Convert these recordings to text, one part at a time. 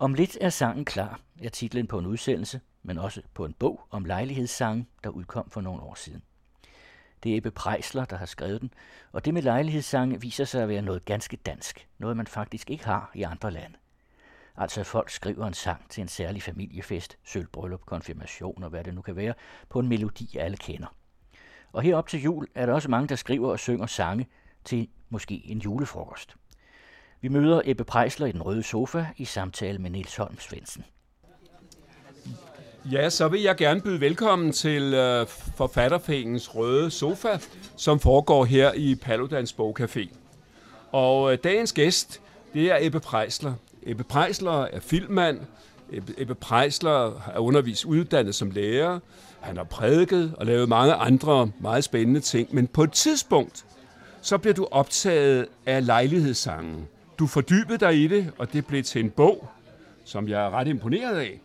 Om lidt er sangen klar, er titlen på en udsendelse, men også på en bog om lejlighedssange, der udkom for nogle år siden. Det er Ebbe Prejsler, der har skrevet den, og det med lejlighedssange viser sig at være noget ganske dansk, noget man faktisk ikke har i andre lande. Altså at folk skriver en sang til en særlig familiefest, sølvbryllup, konfirmation og hvad det nu kan være, på en melodi alle kender. Og herop til jul er der også mange, der skriver og synger sange til måske en julefrokost. Vi møder Ebbe Prejsler i den røde sofa i samtale med Nils Holm Svendsen. Ja, så vil jeg gerne byde velkommen til øh, uh, Forfatterfængens Røde Sofa, som foregår her i Paludans Bogcafé. Og øh, dagens gæst, det er Ebbe Prejsler. Ebbe Prejsler er filmmand. Ebbe, Ebbe Prejsler er undervist uddannet som lærer. Han har prædiket og lavet mange andre meget spændende ting. Men på et tidspunkt, så bliver du optaget af lejlighedssangen. Du fordybede dig i det, og det blev til en bog, som jeg er ret imponeret af.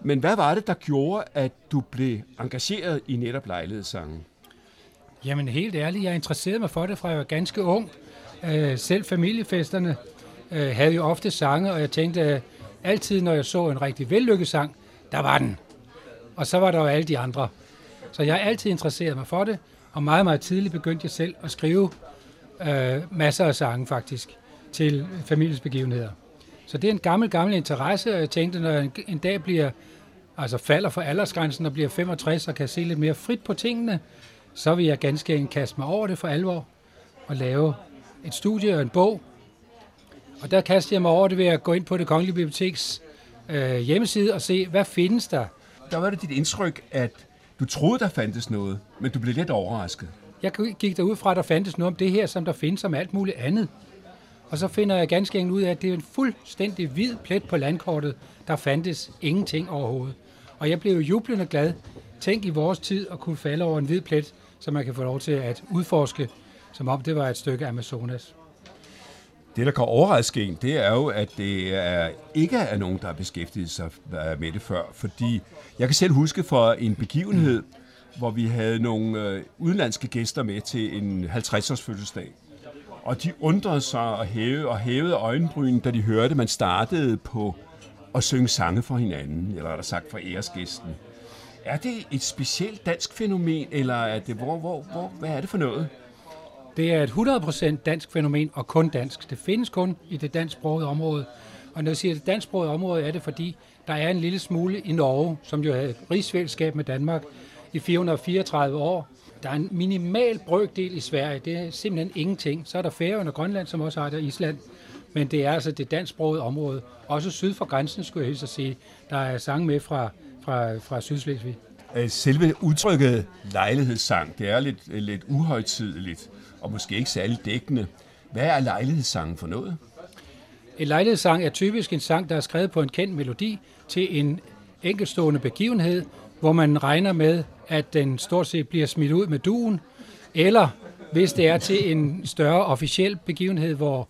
Men hvad var det, der gjorde, at du blev engageret i netop lejlighedssangen? Jamen helt ærligt, jeg interesserede mig for det fra jeg var ganske ung. Øh, selv familiefesterne øh, havde jo ofte sange, og jeg tænkte øh, altid, når jeg så en rigtig vellykket sang, der var den. Og så var der jo alle de andre. Så jeg har altid interesseret mig for det, og meget, meget tidligt begyndte jeg selv at skrive øh, masser af sange faktisk til familiesbegivenheder. Så det er en gammel, gammel interesse, og jeg tænkte, når jeg en dag bliver, altså falder for aldersgrænsen og bliver 65 og kan se lidt mere frit på tingene, så vil jeg ganske enkelt kaste mig over det for alvor og lave et studie og en bog. Og der kaster jeg mig over det ved at gå ind på det Kongelige Biblioteks øh, hjemmeside og se, hvad findes der. Der var det dit indtryk, at du troede, der fandtes noget, men du blev lidt overrasket. Jeg gik derud fra, at der fandtes noget om det her, som der findes om alt muligt andet. Og så finder jeg ganske enkelt ud af, at det er en fuldstændig hvid plet på landkortet. Der fandtes ingenting overhovedet. Og jeg blev jo jublende glad. Tænk i vores tid at kunne falde over en hvid plet, så man kan få lov til at udforske, som om det var et stykke Amazonas. Det, der kan overraske en, det er jo, at det er, ikke er nogen, der har beskæftiget sig øh, med det før. Fordi jeg kan selv huske for en begivenhed, hvor vi havde nogle øh, udenlandske gæster med til en 50-års fødselsdag. Og de undrede sig og hævede, og hævede øjenbryn, da de hørte, at man startede på at synge sange for hinanden, eller der sagt for æresgæsten. Er det et specielt dansk fænomen, eller er det, hvor, hvor, hvor, hvad er det for noget? Det er et 100% dansk fænomen, og kun dansk. Det findes kun i det dansksprogede område. Og når jeg siger det dansksprogede område, er det fordi, der er en lille smule i Norge, som jo havde rigsfællesskab med Danmark i 434 år, der er en minimal brøkdel i Sverige. Det er simpelthen ingenting. Så er der Færøerne og Grønland, som også har det, Island. Men det er altså det dansksprogede område. Også syd for grænsen, skulle jeg helst sige. Der er sang med fra, fra, fra Sydslesvig. Øh, selve udtrykket lejlighedssang, det er lidt, lidt uhøjtidligt og måske ikke særlig dækkende. Hvad er lejlighedssangen for noget? En lejlighedssang er typisk en sang, der er skrevet på en kendt melodi til en enkeltstående begivenhed, hvor man regner med, at den stort set bliver smidt ud med duen, eller hvis det er til en større officiel begivenhed, hvor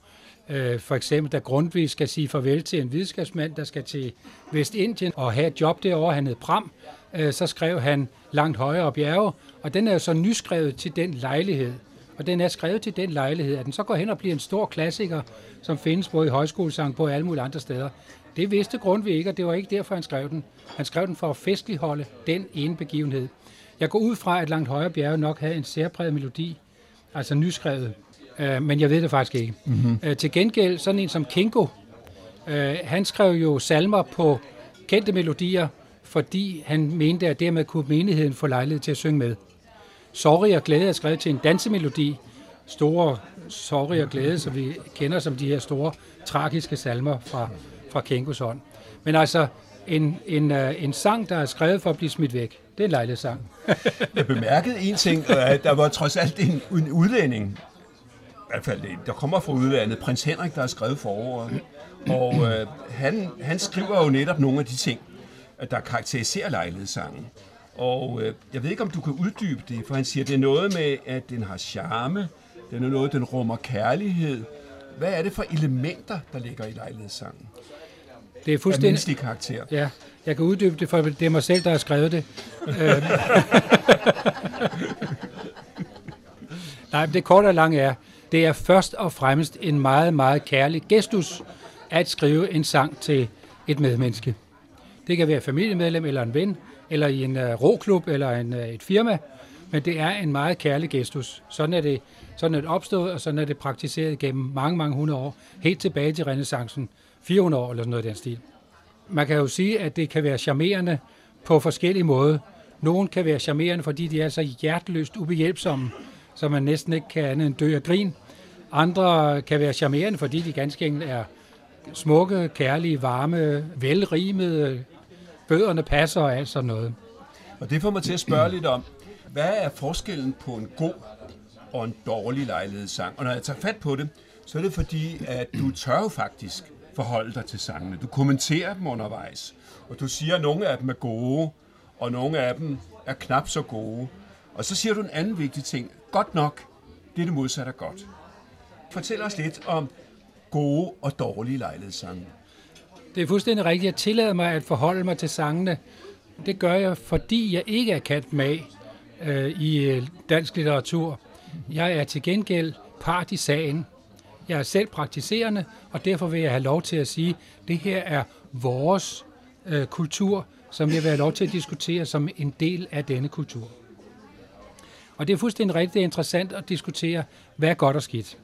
øh, for eksempel da Grundtvig skal sige farvel til en videnskabsmand, der skal til Vestindien og have et job derovre, han hed Pram, øh, så skrev han langt højere op bjerge, og den er jo så nyskrevet til den lejlighed. Og den er skrevet til den lejlighed, at den så går hen og bliver en stor klassiker, som findes både i højskolesang på alle mulige andre steder. Det vidste Grundtvig ikke, og det var ikke derfor, han skrev den. Han skrev den for at festligholde den ene begivenhed. Jeg går ud fra, at Langt Højre Bjerge nok havde en særpræget melodi, altså nyskrevet, øh, men jeg ved det faktisk ikke. Mm-hmm. Øh, til gengæld, sådan en som Kinko, øh, han skrev jo salmer på kendte melodier, fordi han mente, at dermed kunne menigheden få lejlighed til at synge med. Sorry og glæde er skrevet til en dansemelodi, store sorry og glæde, som vi kender som de her store tragiske salmer fra, fra Kengos hånd. Men altså, en, en, øh, en sang, der er skrevet for at blive smidt væk. Det er en lejlighedssang. jeg bemærkede en ting, at der var trods alt en, en udlænding, i hvert fald der kommer fra udlandet, prins Henrik, der har skrevet foråret. Og øh, han, han skriver jo netop nogle af de ting, der karakteriserer lejlighedssangen. Og uh, jeg ved ikke, om du kan uddybe det, for han siger, det er noget med, at den har charme, den er noget, den rummer kærlighed. Hvad er det for elementer, der ligger i lejlighedssangen? Det er fuldstændig... karakter. Ja, jeg kan uddybe det, for det er mig selv, der har skrevet det. Øhm. Nej, det korte og lange er, det er først og fremmest en meget, meget kærlig gestus at skrive en sang til et medmenneske. Det kan være et familiemedlem eller en ven, eller i en øh, uh, roklub eller en, uh, et firma, men det er en meget kærlig gestus. Sådan er det, sådan er det opstået, og sådan er det praktiseret gennem mange, mange hundrede år, helt tilbage til renaissancen, 400 år eller sådan noget i den stil. Man kan jo sige, at det kan være charmerende på forskellige måder. Nogen kan være charmerende, fordi de er så hjerteløst ubehjælpsomme, så man næsten ikke kan andet end dø af grin. Andre kan være charmerende, fordi de ganske enkelt er smukke, kærlige, varme, velrimede, bøderne passer og alt sådan noget. Og det får mig til at spørge lidt om, hvad er forskellen på en god og en dårlig lejlighedssang? Og når jeg tager fat på det, så er det fordi, at du tør jo faktisk forholde dig til sangene. Du kommenterer dem undervejs, og du siger, at nogle af dem er gode, og nogle af dem er knap så gode. Og så siger du en anden vigtig ting. Godt nok, det er det modsatte af godt. Fortæl os lidt om gode og dårlige lejlighedssange. Det er fuldstændig rigtigt. Jeg tillader mig at forholde mig til sangene. Det gør jeg, fordi jeg ikke er kendt med øh, i øh, dansk litteratur. Jeg er til gengæld part i sagen. Jeg er selv praktiserende, og derfor vil jeg have lov til at sige, at det her er vores øh, kultur, som jeg vil have lov til at diskutere som en del af denne kultur. Og det er fuldstændig rigtigt, det er interessant at diskutere, hvad er godt og skidt.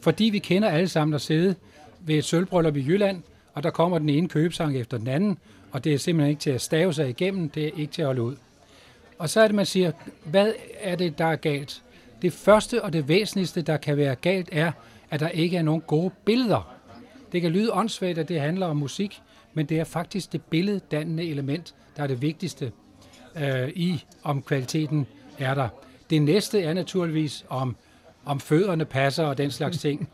Fordi vi kender alle sammen at sidde ved et sølvbryllup i Jylland, og der kommer den ene købsang efter den anden, og det er simpelthen ikke til at stave sig igennem, det er ikke til at holde ud. Og så er det, man siger, hvad er det, der er galt? Det første og det væsentligste, der kan være galt, er, at der ikke er nogen gode billeder. Det kan lyde åndssvagt, at det handler om musik, men det er faktisk det billeddannende element, der er det vigtigste øh, i, om kvaliteten er der. Det næste er naturligvis, om, om fødderne passer og den slags ting.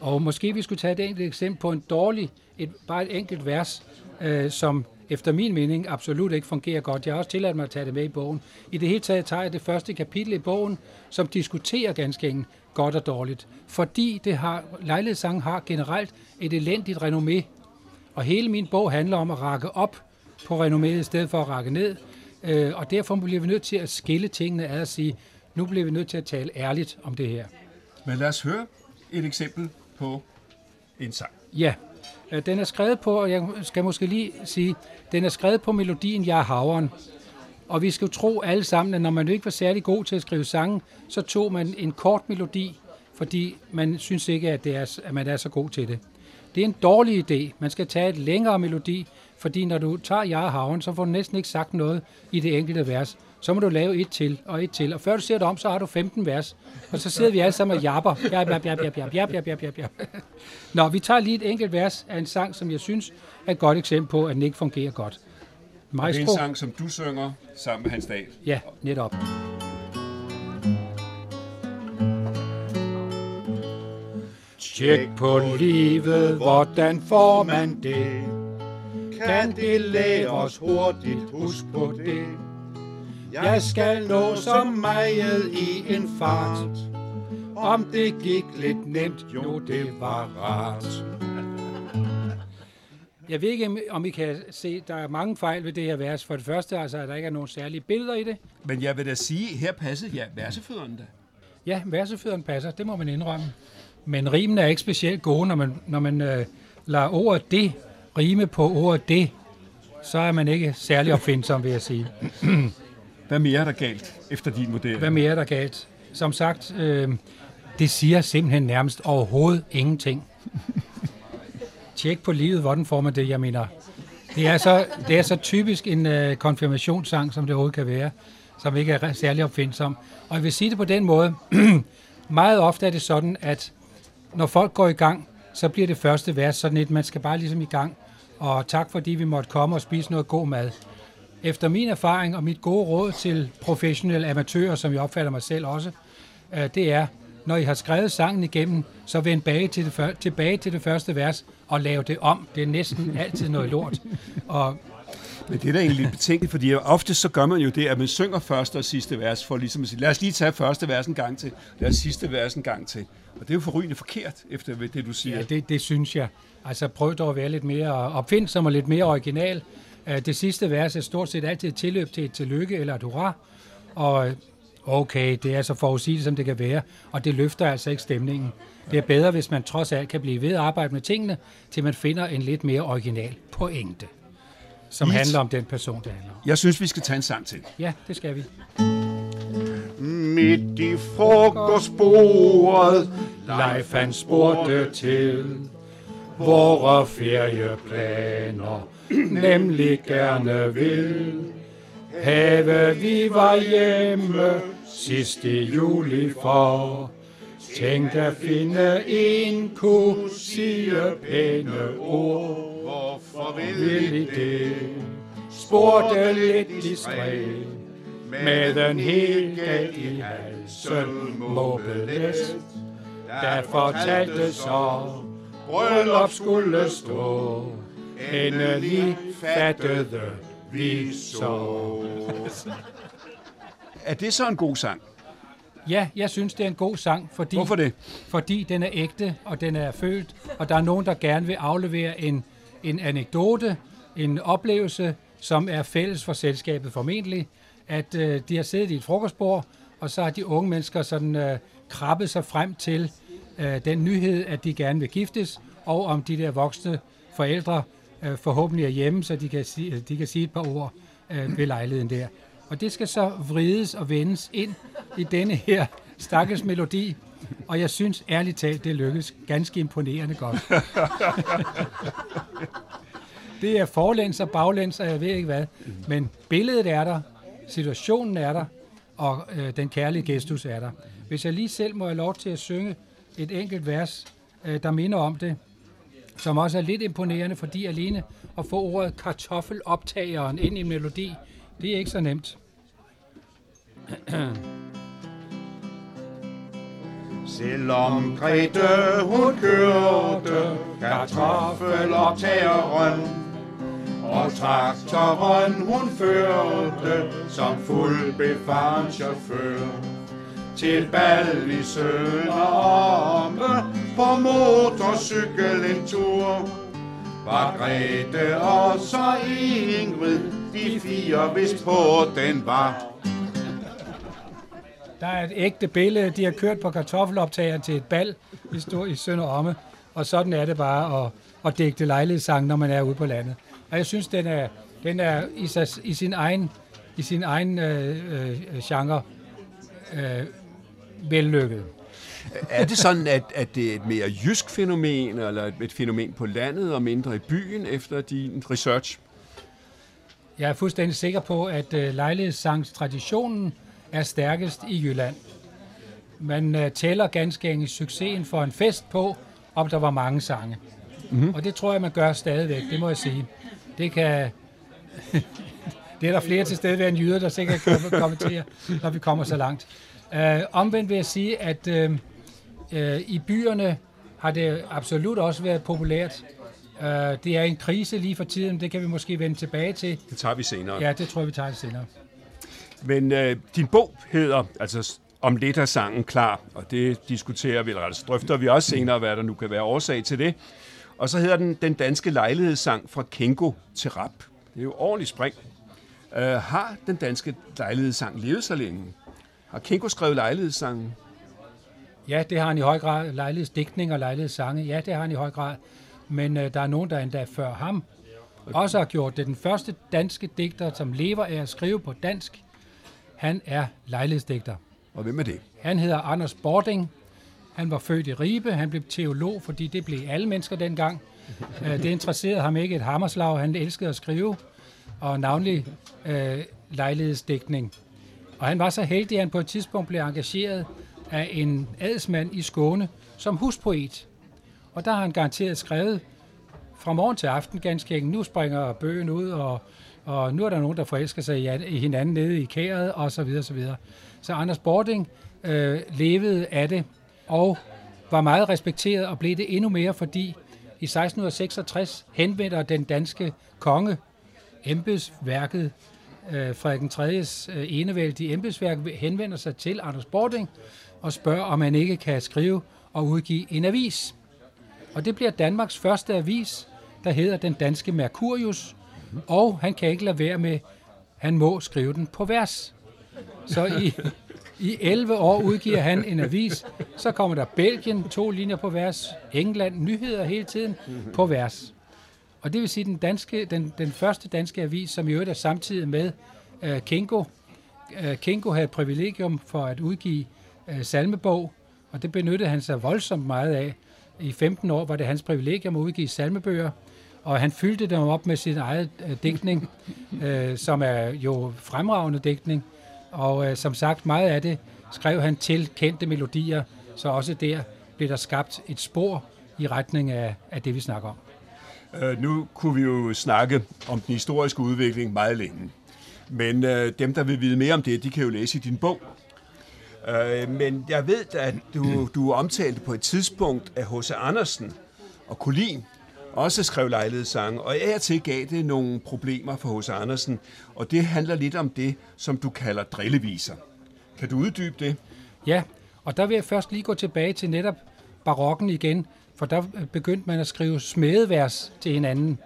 Og måske vi skulle tage et enkelt eksempel på en dårlig, et, bare et enkelt vers, øh, som efter min mening absolut ikke fungerer godt. Jeg har også tilladt mig at tage det med i bogen. I det hele taget tager jeg det første kapitel i bogen, som diskuterer ganske enkelt godt og dårligt. Fordi det har, lejlighedssangen har generelt et elendigt renommé. Og hele min bog handler om at rakke op på renomméet i stedet for at rakke ned. Øh, og derfor bliver vi nødt til at skille tingene ad og sige, nu bliver vi nødt til at tale ærligt om det her. Men lad os høre et eksempel på en sang. Ja, Øh, den er skrevet på, og jeg skal måske lige sige, den er skrevet på melodien Jeg er havren. Og vi skal jo tro alle sammen, at når man ikke var særlig god til at skrive sange, så tog man en kort melodi, fordi man synes ikke, at, det er, at man er så god til det. Det er en dårlig idé. Man skal tage et længere melodi, fordi når du tager Jeg er havren, så får du næsten ikke sagt noget i det enkelte vers. Så må du lave et til og et til. Og før du ser det om, så har du 15 vers. Og så sidder vi alle sammen og japper. Jap, jap, jap, jap, jap, jap, jap, jap, jap. Nå, vi tager lige et enkelt vers af en sang, som jeg synes er et godt eksempel på, at den ikke fungerer godt. Og det er en sang, som du synger sammen med Hans Dahl. Ja, netop. Tjek på livet, hvordan får man det? Kan det lære os hurtigt, husk på det. Jeg skal nå så meget i en fart. Om det gik lidt nemt, jo det var rart. Jeg ved ikke, om I kan se, der er mange fejl ved det her vers. For det første, altså, at der ikke er nogen særlige billeder i det. Men jeg vil da sige, her passer ja, versefødderne da. Ja, versefødderne passer, det må man indrømme. Men rimen er ikke specielt gode, når man, når man øh, lader ordet det rime på ordet det, så er man ikke særlig opfindsom, vil jeg sige. Hvad mere er der galt, efter din model? Hvad mere er der galt? Som sagt, øh, det siger simpelthen nærmest overhovedet ingenting. Tjek på livet, hvordan får man det, jeg mener. Det er så, det er så typisk en øh, konfirmationssang, som det overhovedet kan være, som ikke er særlig opfindsom. Og jeg vil sige det på den måde, meget ofte er det sådan, at når folk går i gang, så bliver det første vers sådan et, man skal bare ligesom i gang. Og tak fordi vi måtte komme og spise noget god mad. Efter min erfaring og mit gode råd til professionelle amatører, som jeg opfatter mig selv også, øh, det er, når I har skrevet sangen igennem, så vend tilbage til det, tilbage til det første vers og lave det om. Det er næsten altid noget lort. Og men det er da egentlig lidt betænkeligt, fordi ofte så gør man jo det, at man synger første og sidste vers, for ligesom at sige, lad os lige tage første vers en gang til, lad os sidste vers en gang til. Og det er jo forrygende forkert, efter det du siger. Ja, det, det synes jeg. Altså prøv dog at være lidt mere opfindsom og lidt mere original. Øh, det sidste vers er stort set altid et tilløb til et tillykke eller et hurra. Og, Okay, det er så forudsigeligt, som det kan være, og det løfter altså ikke stemningen. Det er bedre, hvis man trods alt kan blive ved at arbejde med tingene, til man finder en lidt mere original pointe, som Yes. handler om den person, det handler om. Jeg synes, vi skal tage en sang til. Ja, det skal vi. Midt i frokostbordet Leif han spurgte til vore ferieplaner, nemlig gerne vil have vi var hjemme sidste juli for. Tænk at finde en kunne sige pæne ord. Hvorfor vil Vil vi I det? Spurgte lidt distræt med en hel galt i halsen mobelæst. Der fortalte så, bryllup skulle stå, endelig fattede vi så. Er det så en god sang? Ja, jeg synes, det er en god sang, fordi, Hvorfor det? fordi den er ægte, og den er følt, og der er nogen, der gerne vil aflevere en, en anekdote, en oplevelse, som er fælles for selskabet formentlig, at øh, de har siddet i et frokostbord, og så har de unge mennesker sådan øh, krabbet sig frem til øh, den nyhed, at de gerne vil giftes, og om de der voksne forældre øh, forhåbentlig er hjemme, så de kan, sige, de kan sige et par ord øh, ved lejligheden der. Og det skal så vrides og vendes ind i denne her stakkels melodi, og jeg synes ærligt talt, det lykkes ganske imponerende godt. det er forlæns og baglæns, og jeg ved ikke hvad, men billedet er der, situationen er der, og øh, den kærlige gestus er der. Hvis jeg lige selv må have lov til at synge et enkelt vers, øh, der minder om det, som også er lidt imponerende, fordi alene at få ordet kartoffeloptageren ind i en melodi, det er ikke så nemt. Selvom Grete hun kørte kartoffeloptageren Og traktoren hun førte som fuld befaren chauffør Til bal i Sønderomme på motorcykel en tur Var Grete og så Ingrid de fire hvis på den var Der er et ægte billede, de har kørt på kartoffeloptageren til et bal i, Stor, i Sønder Omme, og sådan er det bare at, at digte lejlighedssang, når man er ude på landet. Og jeg synes, den er, den er i, sig, i sin egen, i sin egen øh, øh, genre øh, vellykket. Er det sådan, at, at det er et mere jysk fænomen, eller et, et fænomen på landet og mindre i byen, efter din research? Jeg er fuldstændig sikker på, at øh, lejlighedssangstraditionen er stærkest i Jylland. Man øh, tæller ganske enkelt succesen for en fest på, om der var mange sange. Mm-hmm. Og det tror jeg, man gør stadigvæk, det må jeg sige. Det kan... det er der flere til stede end jyder, der sikkert kan kommentere, når vi kommer så langt. Øh, omvendt vil jeg sige, at øh, øh, i byerne har det absolut også været populært. Øh, det er en krise lige for tiden, det kan vi måske vende tilbage til. Det tager vi senere. Ja, det tror jeg, vi tager det senere. Men øh, din bog hedder, altså om lidt er sangen klar, og det diskuterer vi, eller altså drøfter vi også senere, hvad der nu kan være årsag til det. Og så hedder den Den danske lejlighedssang fra Kengo til rap. Det er jo ordentligt spring. Uh, har den danske lejlighedssang levet så længe? Har Kengo skrevet lejlighedssangen? Ja, det har han i høj grad. Lejlighedsdigtning og lejlighedssange, ja, det har han i høj grad. Men øh, der er nogen, der endda før ham også har gjort det. Den første danske digter, som lever af at skrive på dansk, han er lejlighedsdigter. Og hvem er det? Han hedder Anders Bording. Han var født i Ribe. Han blev teolog, fordi det blev alle mennesker dengang. Øh, Det interesserede ham ikke et hammerslag. Han elskede at skrive, og navnlig øh, lejlighedsdækning. Og han var så heldig, at han på et tidspunkt blev engageret af en adelsmand i Skåne som huspoet. Og der har han garanteret skrevet fra morgen til aften ganske enkelt. Nu springer bøgen ud, og, og nu er der nogen, der forelsker sig i, i hinanden nede i kæret, og så videre, så videre. Så Anders Bording øh, levede af det, og var meget respekteret, og blev det endnu mere, fordi i 1666 henvender den danske konge embedsværket, øh, Frederik den 3.s øh, enevældige embedsværk, henvender sig til Anders Bording og spørger, om han ikke kan skrive og udgive en avis. Og det bliver Danmarks første avis, der hedder Den Danske Mercurius, og han kan ikke lade være med, han må skrive den på vers. Så i, I 11 år udgiver han en avis. Så kommer der Belgien, to linjer på vers. England, nyheder hele tiden på vers. Og det vil sige, den, danske, den, den første danske avis, som i øvrigt er samtidig med uh, Kingo. Uh, Kingo havde privilegium for at udgive uh, salmebog, og det benyttede han sig voldsomt meget af. I 15 år var det hans privilegium at udgive salmebøger, og han fyldte dem op med sin egen uh, dækning, uh, som er jo fremragende dækning. Og uh, som sagt, meget af det skrev han til kendte melodier, så også der blev der skabt et spor i retning af, af det, vi snakker om. Øh, nu kunne vi jo snakke om den historiske udvikling meget længe. Men øh, dem, der vil vide mere om det, de kan jo læse i din bog. Øh, men jeg ved, at du, du omtalte på et tidspunkt, at H.C. Andersen og Kolin også skrev lejlighedssange, og af og til gav det nogle problemer for H.C. Andersen, og det handler lidt om det, som du kalder drilleviser. Kan du uddybe det? Ja, og der vil jeg først lige gå tilbage til netop barokken igen, for der begyndte man at skrive smedevers til hinanden.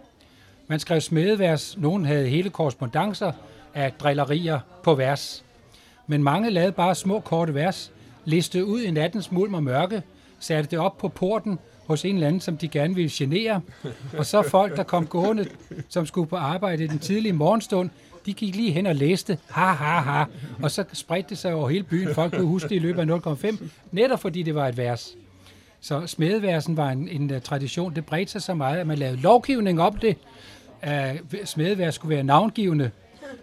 Man skrev smedevers, nogen havde hele korrespondencer af drillerier på vers. Men mange lavede bare små korte vers, listede ud i nattens mulm og mørke, satte det op på porten hos en eller anden, som de gerne ville genere. Og så folk, der kom gående, som skulle på arbejde i den tidlige morgenstund, de gik lige hen og læste, ha, ha, ha. Og så spredte det sig over hele byen. Folk kunne huske det i løbet af 0,5, netop fordi det var et vers. Så smedeværsen var en, en uh, tradition. Det bredte sig så meget, at man lavede lovgivning om det. Uh, smedevers skulle være navngivende.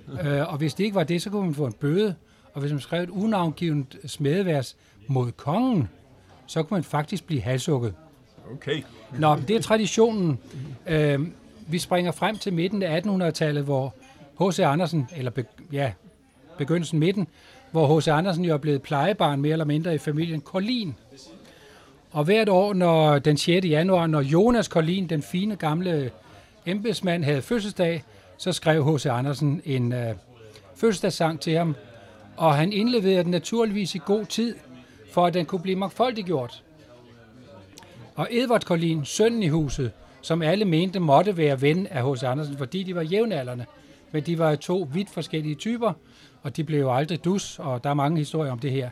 Uh, og hvis det ikke var det, så kunne man få en bøde. Og hvis man skrev et unavngivet smedevers mod kongen, så kunne man faktisk blive halshugget. Okay. Nå, det er traditionen. Uh, vi springer frem til midten af 1800-tallet, hvor H.C. Andersen, eller be, ja, begyndelsen midten, hvor H.C. Andersen jo er blevet plejebarn mere eller mindre i familien Korlin. Og hvert år, når den 6. januar, når Jonas Collin, den fine gamle embedsmand, havde fødselsdag, så skrev H.C. Andersen en øh, fødselsdagssang til ham, og han indleverede den naturligvis i god tid, for at den kunne blive mangfoldiggjort. Og Edvard Collin, sønnen i huset, som alle mente måtte være ven af H.C. Andersen, fordi de var jævnaldrende, men de var to vidt forskellige typer, og de blev jo aldrig dus, og der er mange historier om det her.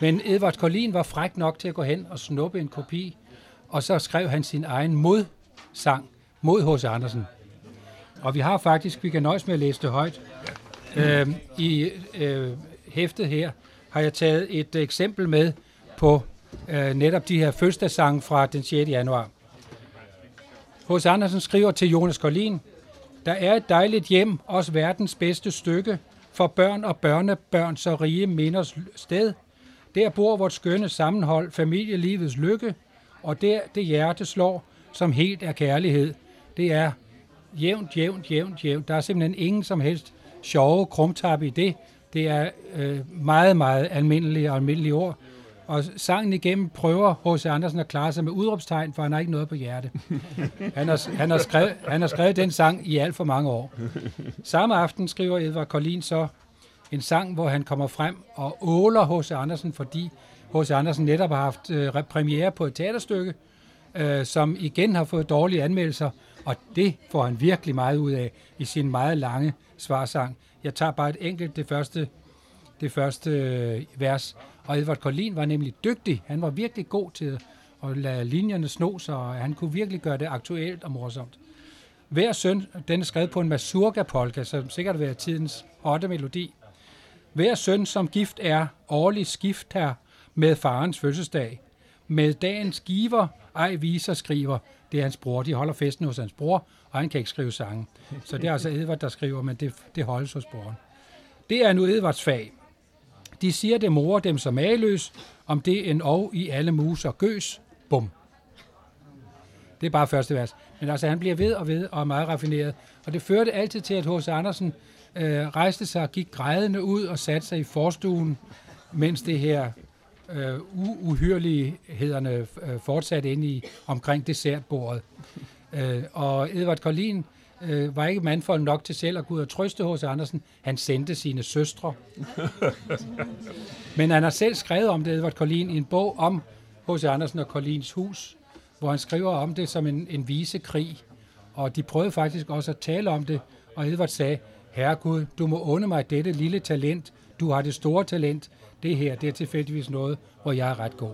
Men Edvard Collin var fræk nok til at gå hen og snuppe en kopi, og så skrev han sin egen modsang mod H.C. Andersen. Og vi har faktisk, vi kan nøjes med at læse det højt. Øh, I øh, hæftet her har jeg taget et eksempel med på øh, netop de her fødselsdagssange fra den 6. januar. H.C. Andersen skriver til Jonas Collin, der er et dejligt hjem, også verdens bedste stykke, for børn og børnebørn så rige minders sted. Der bor vort skønne sammenhold, familielivets lykke, og der det hjerte slår, som helt er kærlighed. Det er jævnt, jævnt, jævnt, jævnt. Der er simpelthen ingen som helst sjove krumtap i det. Det er øh, meget, meget almindelige og almindelige ord. Og sangen igennem prøver H.C. Andersen at klare sig med udråbstegn, for han har ikke noget på hjerte. Han har, han har, skrevet, han har skrevet den sang i alt for mange år. Samme aften skriver Edvard Collin så en sang, hvor han kommer frem og åler H.C. Andersen, fordi H.C. Andersen netop har haft øh, premiere på et teaterstykke, øh, som igen har fået dårlige anmeldelser, og det får han virkelig meget ud af i sin meget lange svarsang. Jeg tager bare et enkelt, det første, det første øh, vers. Og Edvard Collin var nemlig dygtig. Han var virkelig god til at lade linjerne sno sig, og han kunne virkelig gøre det aktuelt og morsomt. Hver søn, den er skrevet på en mazurka-polka, som sikkert vil være tidens hotte melodi. Hver søn, som gift er, årlig skift her med farens fødselsdag. Med dagens giver, ej viser skriver. Det er hans bror. De holder festen hos hans bror, og han kan ikke skrive sange. Så det er altså Edvard, der skriver, men det, det holdes hos broren. Det er nu Edvards fag. De siger, det morer dem som ageløs, om det en og i alle mus og gøs. Bum. Det er bare første vers. Men altså, han bliver ved og ved og er meget raffineret. Og det førte altid til, at H.C. Andersen øh, rejste sig og gik grædende ud og satte sig i forstuen, mens det her øh, uhyrlighederne øh, fortsatte ind i omkring dessertbordet. Øh, og Edvard Collin øh, var ikke mandfold nok til selv at gå ud og trøste hos Andersen. Han sendte sine søstre. Men han har selv skrevet om det, Edvard Collin, i en bog om H.C. Andersen og Collins hus, hvor han skriver om det som en, en visekrig. Og de prøvede faktisk også at tale om det, og Edvard sagde, Herregud, du må unde mig dette lille talent. Du har det store talent. det her, det er tilfældigvis noget, hvor jeg er ret god.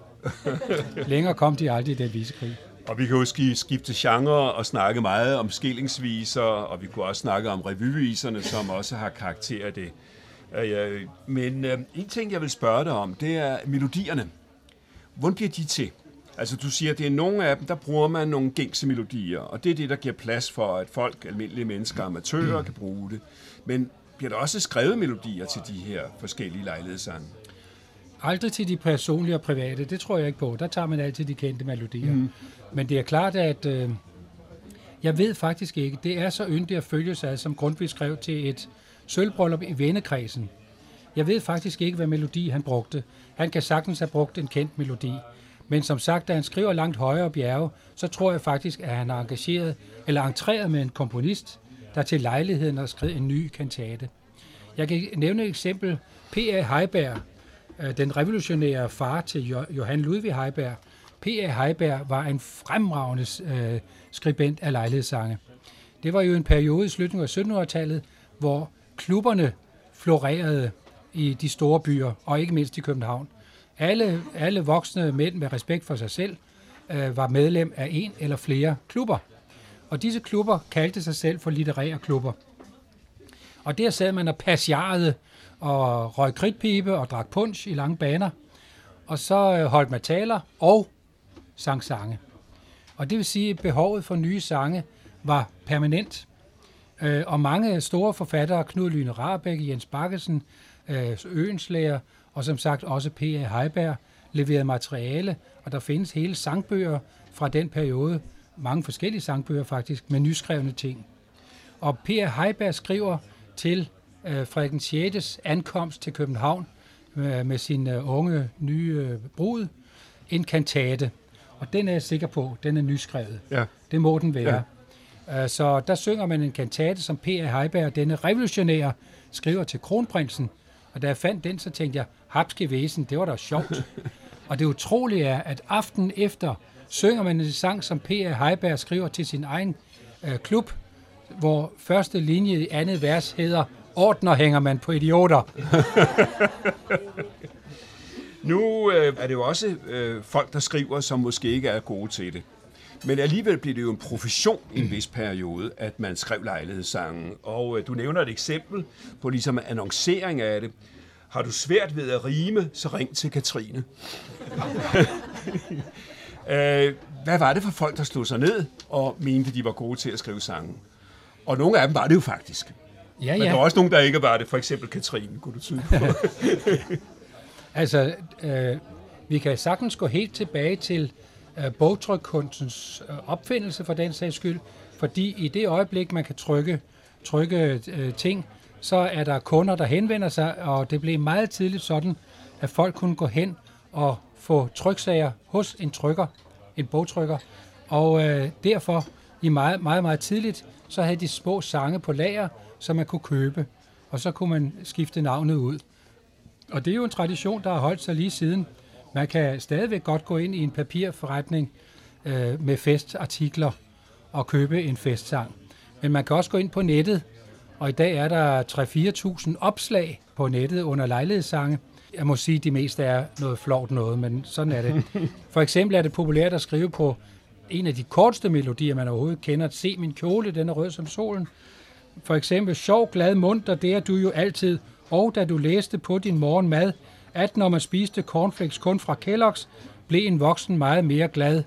Længere kom de aldrig i den visekrig. Og vi kan jo skifte genre og snakke meget om skillingsviser, og vi kunne også snakke om revyviserne, som også har karakter af det. Øh, men øh, en ting, jeg vil spørge dig om, det er melodierne. Hvordan bliver de til? Altså du siger, at det er nogle af dem, der bruger man nogle gængse melodier, og det er det, der giver plads for, at folk, almindelige mennesker, amatører, kan bruge det. Men bliver der også skrevet melodier til de her forskellige lejlighedssange? Aldrig til de personlige og private, det tror jeg ikke på. Der tager man altid de kendte melodier. Mm. Men det er klart, at øh, jeg ved faktisk ikke, det er så yndigt at følge sig, som Grundtvig skrev til et sølvbrøllup i vennekredsen. Jeg ved faktisk ikke, hvad melodi han brugte. Han kan sagtens have brugt en kendt melodi. Men som sagt, da han skriver langt højere bjerge, så tror jeg faktisk, at han er engageret eller entreret med en komponist, der til lejligheden har skrevet en ny kantate. Jeg kan nævne et eksempel. P.A. Heiberg, øh, den revolutionære far til Johan Ludvig Heiberg. P.A. Heiberg var en fremragende øh, skribent af lejlighedssange. Det var jo en periode i slutningen af 1700-tallet, hvor klubberne florerede i de store byer, og ikke mindst i København. Alle, alle voksne mænd med respekt for sig selv øh, var medlem af en eller flere klubber. Og disse klubber kaldte sig selv for litterære klubber. Og der sad man og pasjarede og røg kridtpibe og drak punch i lange baner. Og så øh, holdt man taler og sang sange. Og det vil sige, at behovet for nye sange var permanent. Øh, og mange store forfattere, Knud Lyne Rabeck, Jens Bakkesen, øh, Øenslæger og som sagt også P.A. Heiberg, leverede materiale, og der findes hele sangbøger fra den periode, mange forskellige sangbøger faktisk, med nyskrevne ting. Og P.A. Heiberg skriver til øh, Frederik 6. ankomst til København øh, med sin øh, unge nye øh, brud, en kantate. Og den er jeg sikker på, den er nyskrevet. Ja. Det må den være. Ja. Uh, så der synger man en kantate, som P.A. Heiberg, denne revolutionære, skriver til kronprinsen. Og da jeg fandt den, så tænkte jeg, Hapske Væsen, det var da sjovt. og det utrolige er, at aften efter synger man en sang, som P.A. Heiberg skriver til sin egen øh, klub, hvor første linje i andet vers hedder, ordner hænger man på idioter. nu øh, er det jo også øh, folk, der skriver, som måske ikke er gode til det. Men alligevel bliver det jo en profession i en vis periode, at man skrev lejlighedssangen. Og øh, du nævner et eksempel på ligesom annoncering af det. Har du svært ved at rime, så ring til Katrine. øh, hvad var det for folk, der stod sig ned og mente, de var gode til at skrive sange? Og nogle af dem var det jo faktisk. Ja, ja. Men der var også nogle, der ikke var det. For eksempel Katrine, kunne du tyde på. altså, øh, vi kan sagtens gå helt tilbage til øh, bogtrykkunstens øh, opfindelse for den sags skyld, fordi i det øjeblik, man kan trykke, trykke øh, ting, så er der kunder, der henvender sig, og det blev meget tidligt sådan, at folk kunne gå hen og få tryksager hos en trykker, en bogtrykker, og øh, derfor i meget, meget, meget tidligt, så havde de små sange på lager, som man kunne købe, og så kunne man skifte navnet ud. Og det er jo en tradition, der har holdt sig lige siden. Man kan stadigvæk godt gå ind i en papirforretning øh, med festartikler og købe en festsang. Men man kan også gå ind på nettet og i dag er der 3-4.000 opslag på nettet under lejlighedssange. Jeg må sige, at de meste er noget flot noget, men sådan er det. For eksempel er det populært at skrive på en af de korteste melodier, man overhovedet kender. Se min kjole, den er rød som solen. For eksempel, sjov, glad, munter, det er du jo altid. Og da du læste på din morgenmad, at når man spiste cornflakes kun fra Kellogg's, blev en voksen meget mere glad.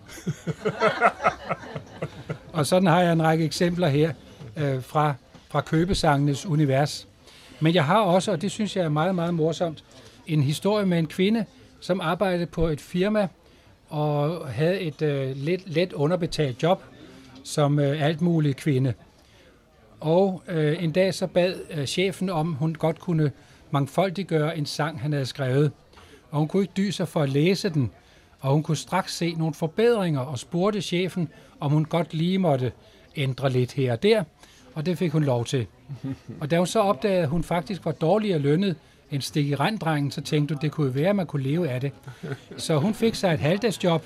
og sådan har jeg en række eksempler her øh, fra fra købesangenes univers. Men jeg har også, og det synes jeg er meget, meget morsomt, en historie med en kvinde, som arbejdede på et firma og havde et øh, let, let underbetalt job som øh, alt muligt kvinde. Og øh, en dag så bad øh, chefen om, hun godt kunne mangfoldiggøre en sang, han havde skrevet. Og hun kunne ikke dyse sig for at læse den, og hun kunne straks se nogle forbedringer og spurgte chefen, om hun godt lige måtte ændre lidt her og der og det fik hun lov til. Og da hun så opdagede, at hun faktisk var dårligere lønnet en stik i renddrengen, så tænkte du, det kunne være, at man kunne leve af det. Så hun fik sig et halvdagsjob,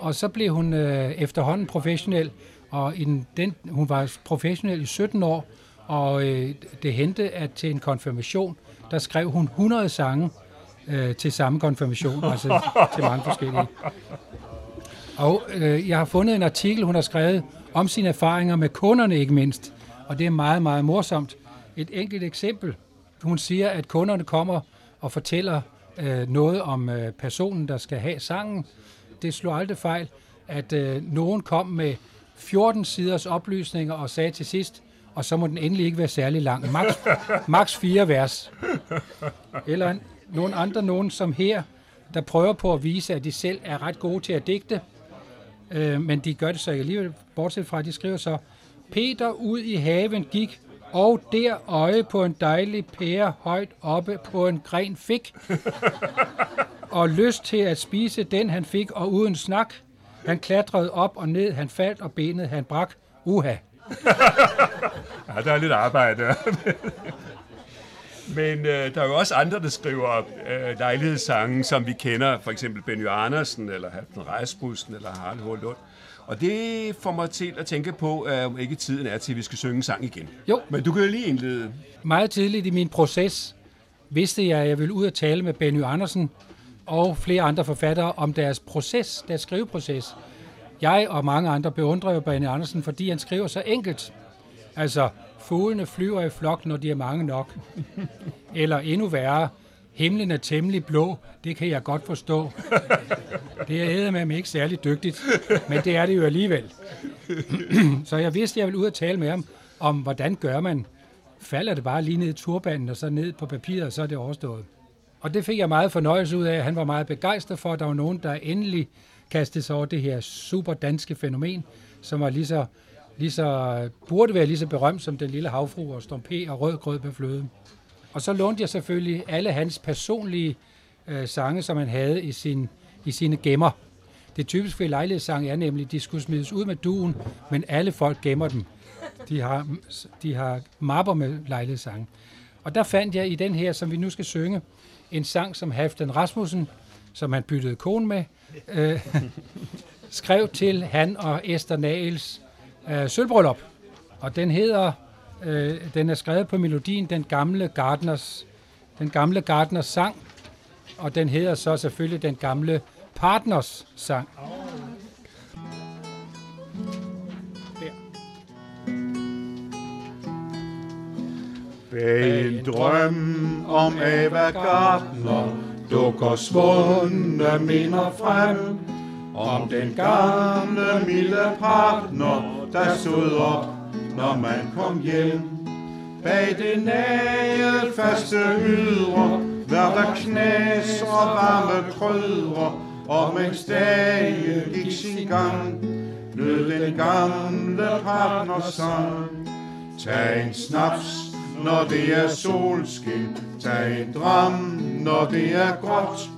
og så blev hun øh, efterhånden professionel, og i den, hun var professionel i 17 år, og øh, det hente, at til en konfirmation, der skrev hun 100 sange øh, til samme konfirmation, altså til mange forskellige. Og øh, jeg har fundet en artikel, hun har skrevet om sine erfaringer med kunderne ikke mindst, og det er meget, meget morsomt. Et enkelt eksempel. Hun siger, at kunderne kommer og fortæller øh, noget om øh, personen, der skal have sangen. Det slår aldrig fejl, at øh, nogen kom med 14 siders oplysninger og sagde til sidst, og så må den endelig ikke være særlig lang. Max, max fire vers. Eller nogen andre, nogen som her, der prøver på at vise, at de selv er ret gode til at digte, øh, men de gør det så ikke alligevel, bortset fra, at de skriver så, Peter ud i haven gik, og der øje på en dejlig pære højt oppe på en gren fik, og lyst til at spise den, han fik, og uden snak. Han klatrede op og ned, han faldt, og benet han brak. Uha. Ja, der er lidt arbejde. Men øh, der er jo også andre, der skriver øh, lejlighedssange, som vi kender, for eksempel Benny Andersen, eller Halvden Rejsbussen, eller Harald H. Lund. Og det får mig til at tænke på, at om ikke tiden er til, at vi skal synge en sang igen. Jo. Men du kan jo lige indlede. Meget tidligt i min proces vidste jeg, at jeg ville ud og tale med Benny Andersen og flere andre forfattere om deres proces, deres skriveproces. Jeg og mange andre beundrer jo Benny Andersen, fordi han skriver så enkelt. Altså, fuglene flyver i flok, når de er mange nok. Eller endnu værre, himlen er temmelig blå, det kan jeg godt forstå. Det er med ikke særlig dygtigt, men det er det jo alligevel. så jeg vidste, at jeg ville ud og tale med ham om, hvordan gør man. Falder det bare lige ned i turbanen, og så ned på papiret, og så er det overstået. Og det fik jeg meget fornøjelse ud af. Han var meget begejstret for, at der var nogen, der endelig kastede sig over det her super danske fænomen, som var lige så, lige så, burde være lige så berømt som den lille havfru og stompé og rød grød med fløde. Og så lånte jeg selvfølgelig alle hans personlige øh, sange, som han havde i, sin, i sine gemmer. Det typiske for lejlighedssange er nemlig, at de skulle smides ud med duen, men alle folk gemmer dem. De har, de har mapper med lejlighedssange. Og der fandt jeg i den her, som vi nu skal synge, en sang, som Halfdan Rasmussen, som han byttede kone med, øh, skrev til han og Esther Nagels øh, sølvbryllup. Og den hedder, øh, den er skrevet på melodien Den gamle Gardners, den gamle Gardners sang, og den hedder så selvfølgelig Den gamle Partners sang. Bag en drøm om Ava Gardner dukker svundne minder frem om den gamle milde partner, der stod op, når man kom hjem. Bag det nage faste ydre, var der knas og varme krydre, og mens dage gik sin gang, lød den gamle partner sang. Tag en snaps, når det er solskin. Tag en dram, når det er gråt.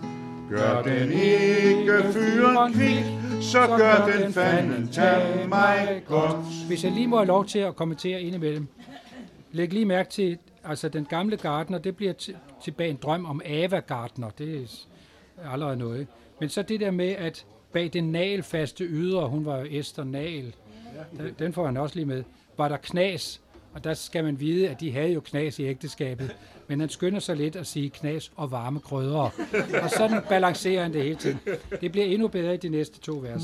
Gør den ikke fyren kvik, så gør den fanden tag mig godt. Hvis jeg lige må have lov til at kommentere indimellem. Læg lige mærke til, altså den gamle Gardner, det bliver til, tilbage en drøm om Ava Gardner. Det er allerede noget. Men så det der med, at bag den nalfaste ydre, hun var jo Esther Nal, den får han også lige med, var der knas, og der skal man vide, at de havde jo knas i ægteskabet. Men han skynder sig lidt at sige knas og varme krødder. Og sådan balancerer han det hele tiden. Det bliver endnu bedre i de næste to vers.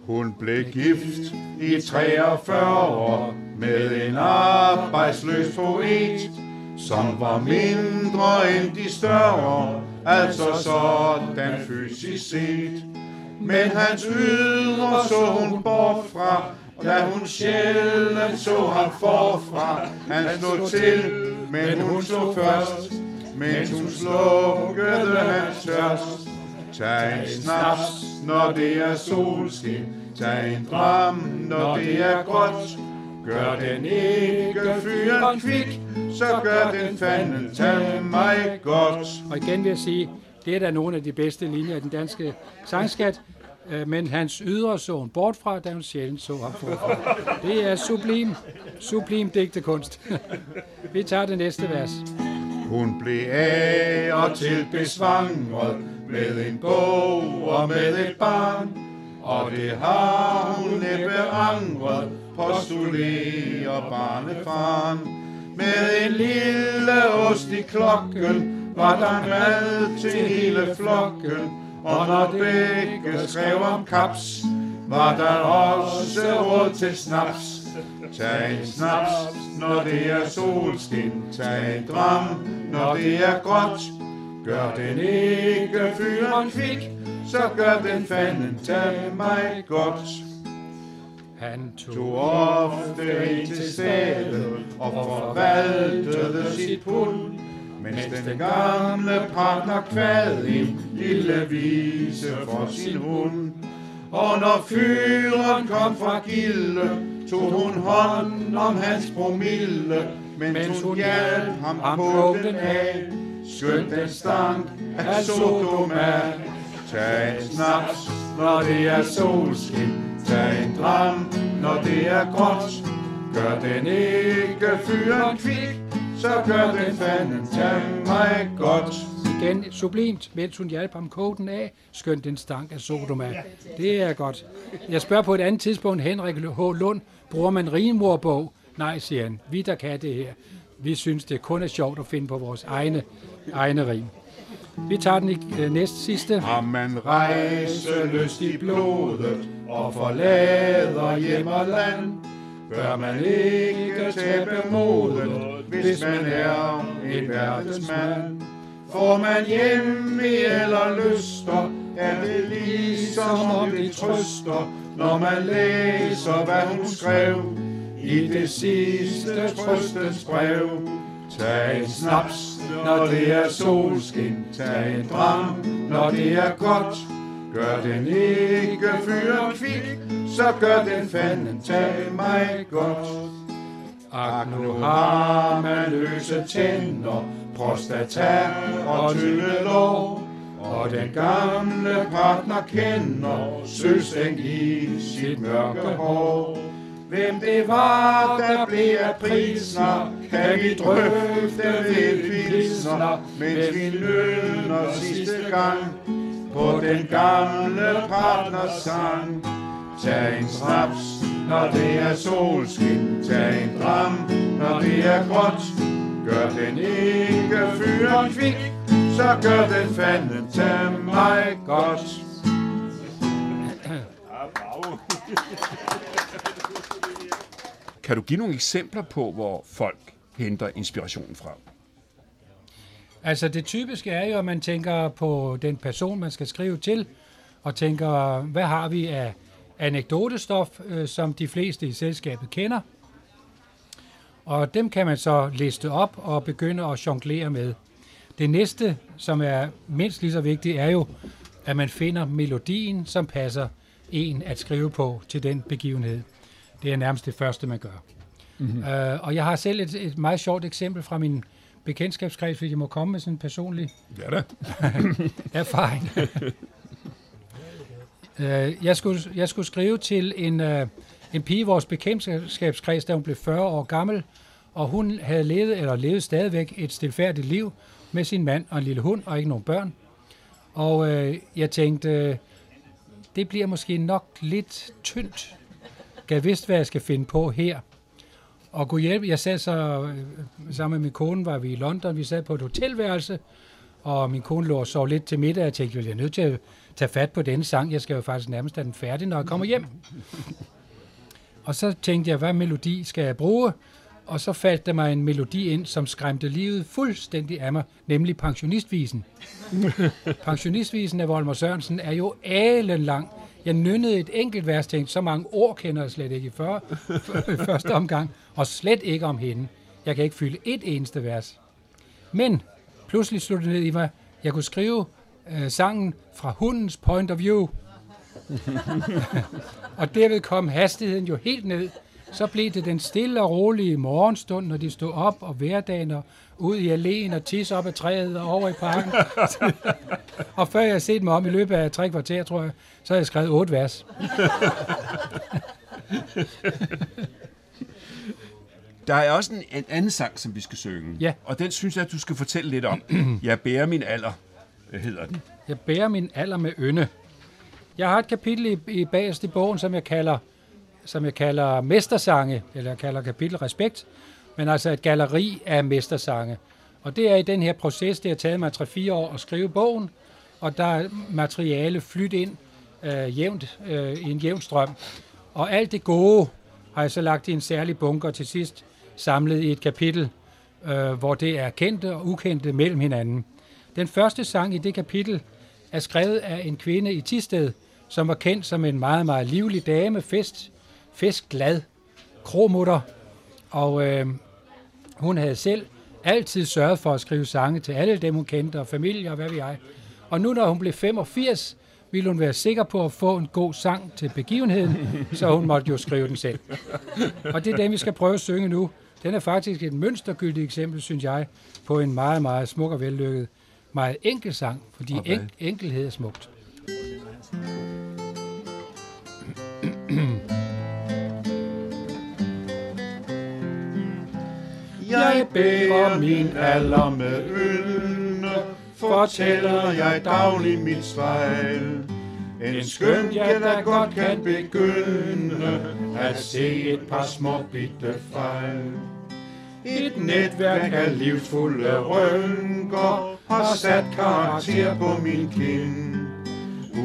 Hun blev gift i 43 år med en arbejdsløs poet, som var mindre end de større, altså sådan fysisk set. Men hans ydre så hun bort fra, da hun sjældent så ham forfra. Han slog til, men hun slog først, mens hun slukkede hans tørst. Tag en snaps, når det er solskin. Tag en dram, når det er gråt. Gør den ikke fyren kvik, så gør den fanden tag mig godt. Og igen vil jeg sige, det er da nogle af de bedste linjer i den danske sangskat. Øh, men hans ydre så hun bortfra, da hun sjældent så ham forfra. Det er sublim, sublim digtekunst. Vi tager det næste vers. Hun blev af og til besvangret med en bog og med et barn. Og det har hun næppe angret, postulerer barnefaren. Med en lille ost i klokken var der mad til hele flokken, og når begge skrev om kaps, var der også råd til snaps. Tag en snaps, når det er solskin, tag en dram, når det er gråt. Gør den ikke fyren kvik, så gør den fanden tag mig godt. Han Tog ofte ind til stedet og forvaltede sit pund, mens den gamle partner kvad en lille vise for sin hund. Og når fyren kom fra gilde, tog hun hånd om hans promille, mens hun hjalp ham på den af. Skønt den stank af Sodoma. Tag en snaps, når det er solskin. Tag en dram, når det er gråt. Gør den ikke fyren kvik, så gør den fanden tag mig godt. Igen sublimt, mens hun hjalp ham koden af, skønt den stank af Sodoma. Det er godt. Jeg spørger på et andet tidspunkt, Henrik H. Lund, bruger man rimordbog? Nej, siger han. Vi, der kan det her. Vi synes, det kun er sjovt at finde på vores egne, egne rim. Vi tager den i øh, næste sidste. Har man rejseløst i blodet og forlader hjem og land, bør man ikke tabe modet, hvis man er en verdensmand. Får man hjemme eller lyster, er det ligesom om det trøster, når man læser, hvad hun skrev i det sidste trøstens brev. Tag en snaps, når det er solskin. Tag en dram, når det er godt. Gør den ikke fyren kvik, så gør den fanden tag mig godt. Ak, nu har man løse tænder, prostata og tynde lår. Og den gamle partner kender søseng i sit mørke hår. Hvem det var, der blev af prisner, kan vi drøfte ved pilsner, mens vi lønner sidste gang på den gamle partners sang. Tag en snaps, når det er solskin, tag en dram, når det er gråt. Gør den ikke fyren kvik, så gør den fanden til mig godt. Kan du give nogle eksempler på, hvor folk henter inspirationen fra? Altså det typiske er jo, at man tænker på den person, man skal skrive til, og tænker, hvad har vi af anekdotestof, øh, som de fleste i selskabet kender. Og dem kan man så liste op og begynde at jonglere med. Det næste, som er mindst lige så vigtigt, er jo, at man finder melodien, som passer en at skrive på til den begivenhed. Det er nærmest det første, man gør. Mm-hmm. Uh, og jeg har selv et, et meget sjovt eksempel fra min bekendtskabskreds, hvis jeg må komme med sådan en personlig Ja da. erfaring. uh, jeg, skulle, jeg skulle skrive til en, uh, en pige i vores bekendtskabskreds, da hun blev 40 år gammel, og hun havde levet, eller levet stadigvæk et stilfærdigt liv med sin mand og en lille hund og ikke nogen børn. Og uh, jeg tænkte, det bliver måske nok lidt tyndt. Jeg vidste, hvad jeg skal finde på her. Og kunne hjælpe. Jeg sad så øh, sammen med min kone, var vi i London. Vi sad på et hotelværelse, og min kone lå og sov lidt til middag. Jeg tænkte, jeg er nødt til at tage fat på denne sang. Jeg skal jo faktisk nærmest have den færdig, når jeg kommer hjem. Og så tænkte jeg, hvad melodi skal jeg bruge? Og så faldt der mig en melodi ind, som skræmte livet fuldstændig af mig, nemlig pensionistvisen. pensionistvisen af Volmer Sørensen er jo alen lang. Jeg nynnede et enkelt vers, tænkte, så mange ord kender jeg slet ikke i, før, første omgang, og slet ikke om hende. Jeg kan ikke fylde et eneste vers. Men pludselig slog det ned i mig, jeg kunne skrive øh, sangen fra hundens point of view. og derved kom hastigheden jo helt ned. Så blev det den stille og rolige morgenstund, når de stod op og hverdagen og ud i alléen og tisse op ad træet og over i parken. og før jeg har set mig om i løbet af tre kvarter, tror jeg, så har jeg skrevet otte vers. Der er også en, en anden sang, som vi skal synge. Ja. Og den synes jeg, at du skal fortælle lidt om. Jeg bærer min alder, øh, hedder den. Jeg bærer min alder med ynde. Jeg har et kapitel i, i bagerst i bogen, som jeg kalder som jeg kalder mestersange, eller jeg kalder kapitel respekt, men altså et galleri af mestersange. Og det er i den her proces, det har taget mig 3-4 år at skrive bogen, og der er materiale flyt ind øh, jævnt, øh, i en jævn strøm. Og alt det gode har jeg så lagt i en særlig bunker til sidst, samlet i et kapitel, øh, hvor det er kendte og ukendte mellem hinanden. Den første sang i det kapitel er skrevet af en kvinde i Tisted, som var kendt som en meget, meget livlig dame, fest, festglad, kromutter, og øh, hun havde selv altid sørget for at skrive sange til alle dem, hun kendte, og familie og hvad vi jeg. Og nu, når hun blev 85, ville hun være sikker på at få en god sang til begivenheden, så hun måtte jo skrive den selv. Og det er den, vi skal prøve at synge nu. Den er faktisk et mønstergyldigt eksempel, synes jeg, på en meget, meget smuk og vellykket, meget enkel sang, fordi okay. en, enkelhed er smukt. Jeg bærer min alder med ølne, fortæller jeg daglig mit spejl. En skøn jeg der godt kan begynde at se et par små bitte fejl. Et netværk af livsfulde rynker har sat karakter på min kind.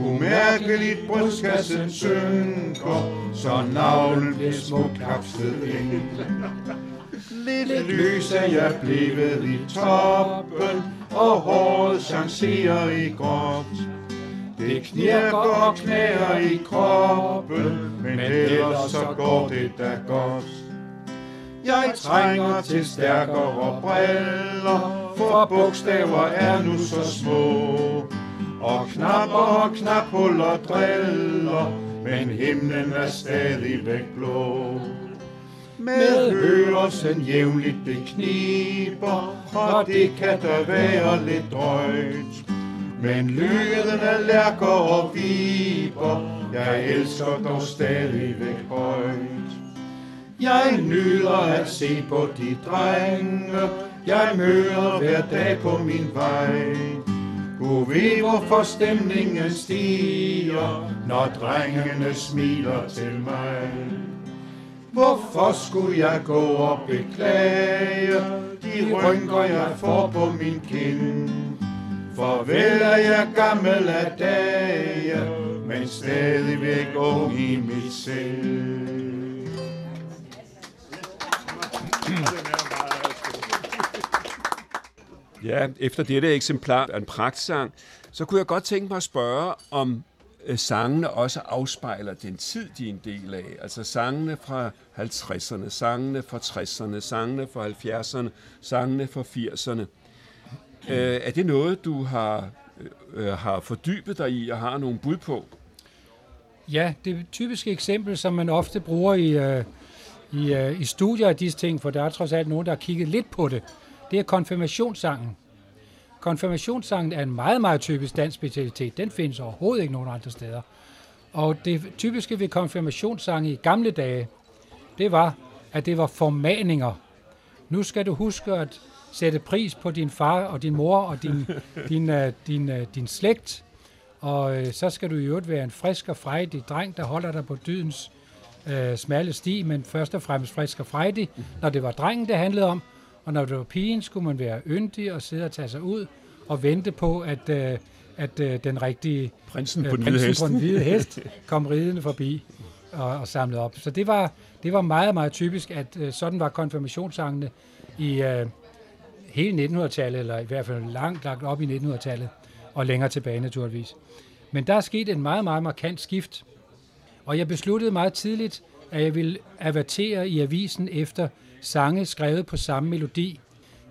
Umærkeligt brystkassen synker, så navlen bliver smukt kapslet ind. Lidt lys er jeg blevet i toppen, og håret chancerer i gråt. Det knirker og knæer i kroppen, men ellers så går det da godt. Jeg trænger til stærkere briller, for bogstaver er nu så små. Og knapper og knaphuller driller, men himlen er stadigvæk blå. Med hørelsen jævnligt bekniber, og det kan da være lidt drøjt. Men lyden af lærker og viber, jeg elsker dog stadigvæk højt. Jeg nyder at se på de drenge, jeg møder hver dag på min vej. Gud ved, hvorfor stemningen stiger, når drengene smiler til mig. Hvorfor skulle jeg gå og beklage de rynker, jeg får på min kind? Farvel er jeg gammel af dage, men stadigvæk ung i mit sind. Ja, efter dette eksemplar af en pragtsang, så kunne jeg godt tænke mig at spørge, om Øh, sangene også afspejler den tid, de er en del af. Altså sangene fra 50'erne, sangene fra 60'erne, sangene fra 70'erne, sangene fra 80'erne. Øh, er det noget, du har, øh, øh, har fordybet dig i og har nogle bud på? Ja, det er eksempel, som man ofte bruger i, øh, i, øh, i studier af disse ting, for der er trods alt nogen, der har kigget lidt på det. Det er konfirmationssangen. Konfirmationssangen er en meget, meget typisk dansk specialitet. Den findes overhovedet ikke nogen andre steder. Og det typiske ved konfirmationssange i gamle dage, det var, at det var formaninger. Nu skal du huske at sætte pris på din far og din mor og din, din, uh, din, uh, din slægt. Og uh, så skal du i øvrigt være en frisk og frejdig dreng, der holder dig på dydens uh, smalle sti, men først og fremmest frisk og frejdig, når det var drengen, det handlede om. Og når det var pigen, skulle man være yndig og sidde og tage sig ud og vente på, at, uh, at uh, den rigtige Prinsen på den hvide hest. på den hvide hest kom ridende forbi og, og samlet op. Så det var, det var meget, meget typisk, at uh, sådan var konfirmationssangene i uh, hele 1900-tallet, eller i hvert fald langt lagt op i 1900-tallet, og længere tilbage naturligvis. Men der er sket en meget, meget markant skift, og jeg besluttede meget tidligt, at jeg ville avertere i avisen efter sange skrevet på samme melodi.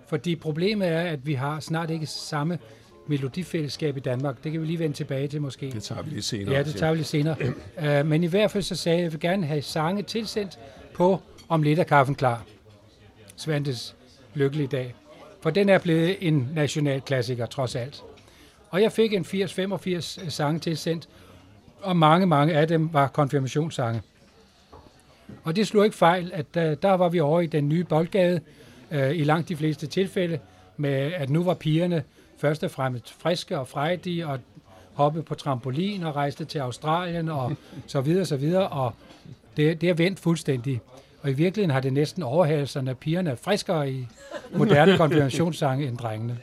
Fordi problemet er, at vi har snart ikke samme melodifællesskab i Danmark. Det kan vi lige vende tilbage til måske. Det tager vi lige senere. Ja, det tager vi lidt senere. uh, men i hvert fald så sagde jeg, at jeg vil gerne have sange tilsendt på Om lidt er kaffen klar. Svantes lykkelige dag. For den er blevet en national klassiker, trods alt. Og jeg fik en 80-85 sange tilsendt, og mange, mange af dem var konfirmationssange. Og det slog ikke fejl, at uh, der var vi over i den nye boldgade, uh, i langt de fleste tilfælde, med at nu var pigerne først og fremmest friske og frejdige, og hoppe på trampolin og rejste til Australien og så videre, så videre, og det, det er vendt fuldstændig. Og i virkeligheden har det næsten overhalet sig, at pigerne er friskere i moderne konfirmationssange end drengene.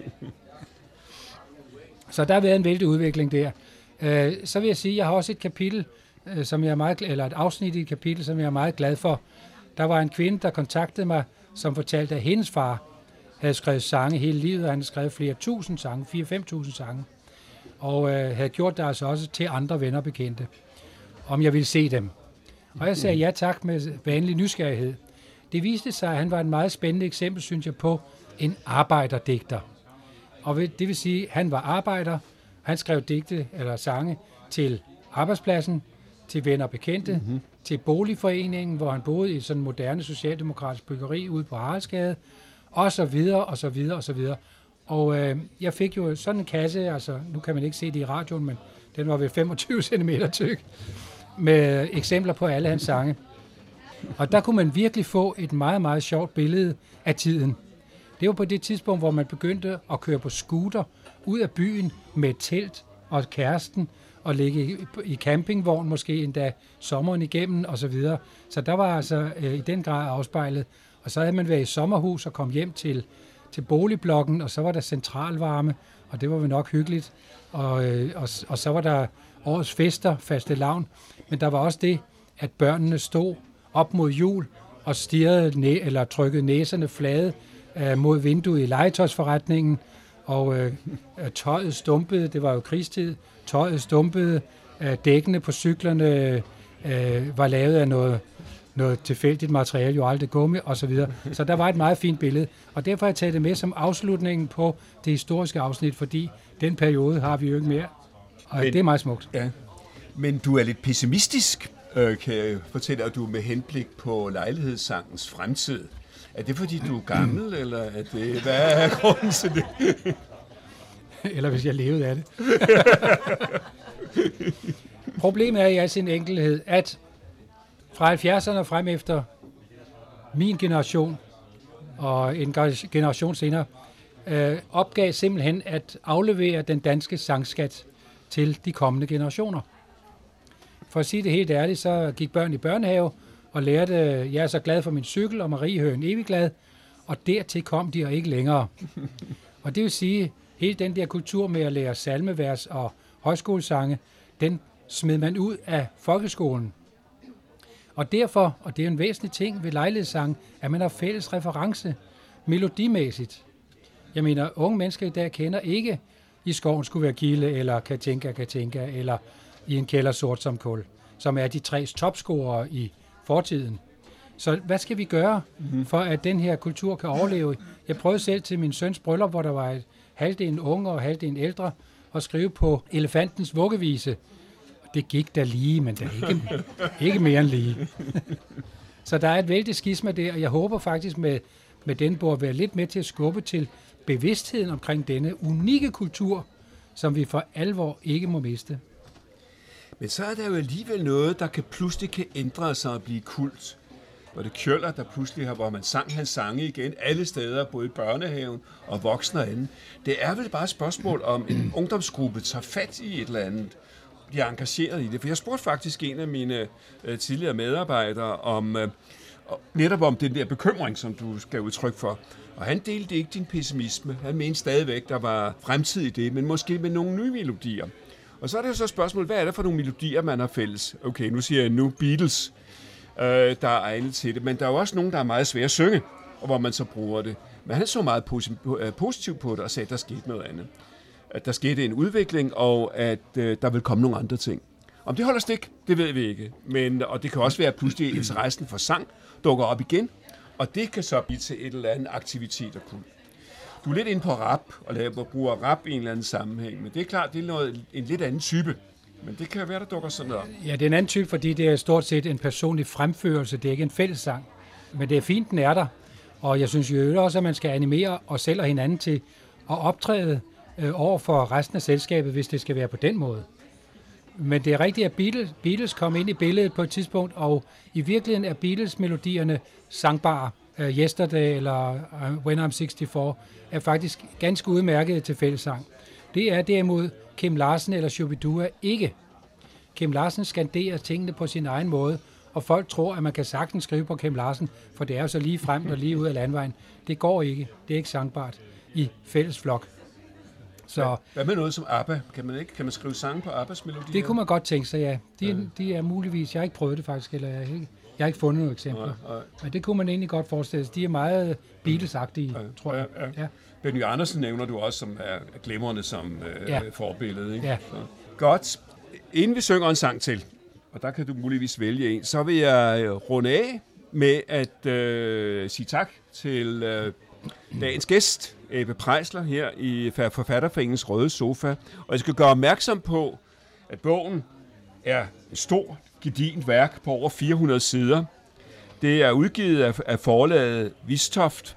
Så der har været en vældig udvikling der. Øh, så vil jeg sige, at jeg har også et kapitel, øh, som jeg er meget, eller et afsnit i et kapitel, som jeg er meget glad for. Der var en kvinde, der kontaktede mig, som fortalte, at hendes far havde skrevet sange hele livet, og han havde skrevet flere tusind sange, 4-5.000 sange, og øh, havde gjort det altså også til andre venner bekendte, om jeg ville se dem. Og jeg sagde ja tak med vanlig nysgerrighed. Det viste sig, at han var et meget spændende eksempel, synes jeg, på en arbejderdigter. Og det vil sige, at han var arbejder, han skrev digte eller sange til arbejdspladsen, til venner og bekendte, mm-hmm. til boligforeningen, hvor han boede i sådan en moderne socialdemokratisk byggeri ude på Haraldsgade, og så videre, og så videre, og så videre. Og øh, jeg fik jo sådan en kasse, altså nu kan man ikke se det i radioen, men den var ved 25 cm tyk, med eksempler på alle hans sange. Og der kunne man virkelig få et meget, meget sjovt billede af tiden. Det var på det tidspunkt, hvor man begyndte at køre på scooter ud af byen med telt og kæresten, og ligge i campingvogn måske endda sommeren igennem og så videre. Så der var altså øh, i den grad afspejlet. Og så havde man været i sommerhus og kom hjem til, til boligblokken, og så var der centralvarme, og det var vel nok hyggeligt. Og, øh, og, og så var der årets fester, faste lavn. Men der var også det, at børnene stod op mod jul og stirrede næ- eller trykkede næserne flade øh, mod vinduet i legetøjsforretningen, og øh, tøjet stumpede, det var jo krigstid, tøjet stumpede, øh, dækkene på cyklerne øh, var lavet af noget, noget tilfældigt materiale, jo aldrig gummi og så videre. Så der var et meget fint billede, og derfor har jeg taget det med som afslutningen på det historiske afsnit, fordi den periode har vi jo ikke mere, og Men, det er meget smukt. Ja. Men du er lidt pessimistisk, øh, kan jeg fortælle, at du med henblik på lejlighedssangens fremtid. Er det fordi, du er gammel, eller er det, hvad er grunden til det? eller hvis jeg levede af det. Problemet er i al sin enkelhed, at fra 70'erne frem efter min generation og en generation senere, øh, opgav simpelthen at aflevere den danske sangskat til de kommende generationer. For at sige det helt ærligt, så gik børn i børnehave og lærte, jeg er så glad for min cykel, og Marie hører en evig glad, og dertil kom de og ikke længere. Og det vil sige, hele den der kultur med at lære salmevers og højskolesange, den smed man ud af folkeskolen. Og derfor, og det er en væsentlig ting ved lejlighedssang, at man har fælles reference melodimæssigt. Jeg mener, unge mennesker i dag kender ikke, i skoven skulle være Gilde, eller Katinka Katinka, eller i en kælder sort som kul, som er de tre topscorere i fortiden. Så hvad skal vi gøre, mhm. for at den her kultur kan overleve? Jeg prøvede selv til min søns bryllup, hvor der var et halvdelen unge og halvdelen ældre, at skrive på elefantens vuggevise. Det gik da lige, men det er ikke, ikke mere end lige. Så der er et vældig skisma der, og jeg håber faktisk med, med den bord at være lidt med til at skubbe til bevidstheden omkring denne unikke kultur, som vi for alvor ikke må miste. Men så er der jo alligevel noget, der kan pludselig kan ændre sig og blive kult. Hvor det kjøller, der pludselig har, hvor man sang hans sange igen alle steder, både i børnehaven og voksne og anden. Det er vel bare et spørgsmål om en ungdomsgruppe tager fat i et eller andet, bliver engageret i det. For jeg spurgte faktisk en af mine øh, tidligere medarbejdere om øh, netop om den der bekymring, som du skal udtrykke for. Og han delte ikke din pessimisme. Han mente stadigvæk, der var fremtid i det, men måske med nogle nye melodier. Og så er det jo så spørgsmålet, hvad er det for nogle melodier, man har fælles? Okay, nu siger jeg nu Beatles, øh, der er egnet til det, men der er jo også nogen, der er meget svære at synge, og hvor man så bruger det. Men han så meget øh, positivt på det og sagde, at der skete noget andet. At der skete en udvikling, og at øh, der vil komme nogle andre ting. Om det holder stik, det ved vi ikke. Men, og det kan også være, at pludselig interessen for sang dukker op igen, og det kan så blive til et eller andet aktivitet og kult. Du er lidt inde på rap, og laver, bruger rap i en eller anden sammenhæng, men det er klart, det er noget, en lidt anden type. Men det kan være, der dukker sådan noget Ja, det er en anden type, fordi det er stort set en personlig fremførelse. Det er ikke en fællessang. Men det er fint, den er der. Og jeg synes jo også, at man skal animere os selv og hinanden til at optræde øh, over for resten af selskabet, hvis det skal være på den måde. Men det er rigtigt, at Beatles, Beatles kom ind i billedet på et tidspunkt, og i virkeligheden er Beatles-melodierne sangbare. Uh, Yesterday eller uh, When I'm 64 er faktisk ganske udmærket til fællesang. Det er derimod Kim Larsen eller Shubidua ikke. Kim Larsen skanderer tingene på sin egen måde, og folk tror, at man kan sagtens skrive på Kim Larsen, for det er jo så lige frem og lige ud af landvejen. Det går ikke. Det er ikke sangbart i fælles flok. Så, Hvad med noget som ABBA? Kan man, ikke, kan man skrive sange på ABBAs melodier? Det kunne man godt tænke sig, ja. De, ja. de er muligvis, jeg har ikke prøvet det faktisk, eller jeg ikke, jeg har ikke fundet nogle eksempler. Nej, nej. Men det kunne man egentlig godt forestille sig. De er meget beatles ja, tror jeg. Ja, ja. Ja. Benny Andersen nævner du også, som er glimrende som øh, ja. forbillede. Ikke? Ja. Så. Godt. Inden vi synger en sang til, og der kan du muligvis vælge en, så vil jeg øh, runde af med at øh, sige tak til øh, dagens gæst, Ebbe Prejsler, her i Forfatterforeningens Røde Sofa. Og jeg skal gøre opmærksom på, at bogen er en stor, gedint værk på over 400 sider. Det er udgivet af, af forlaget Vistoft,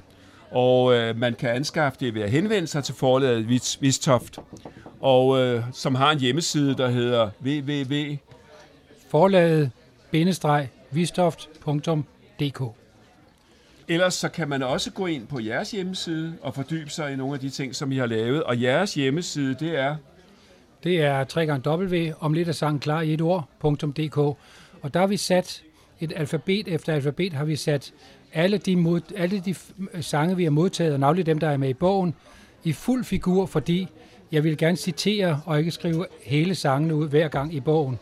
og øh, man kan anskaffe det ved at henvende sig til forlaget Vistoft, og øh, som har en hjemmeside, der hedder www. Forlaget vistoft.dk Ellers så kan man også gå ind på jeres hjemmeside og fordybe sig i nogle af de ting, som I har lavet. Og jeres hjemmeside, det er? Det er w om lidt af sangen klar i et ord.dk. Og der har vi sat et alfabet efter alfabet, har vi sat alle de, mod, alle de øh, sange, vi har modtaget, og navnlig dem, der er med i bogen, i fuld figur, fordi jeg vil gerne citere og ikke skrive hele sangene ud hver gang i bogen.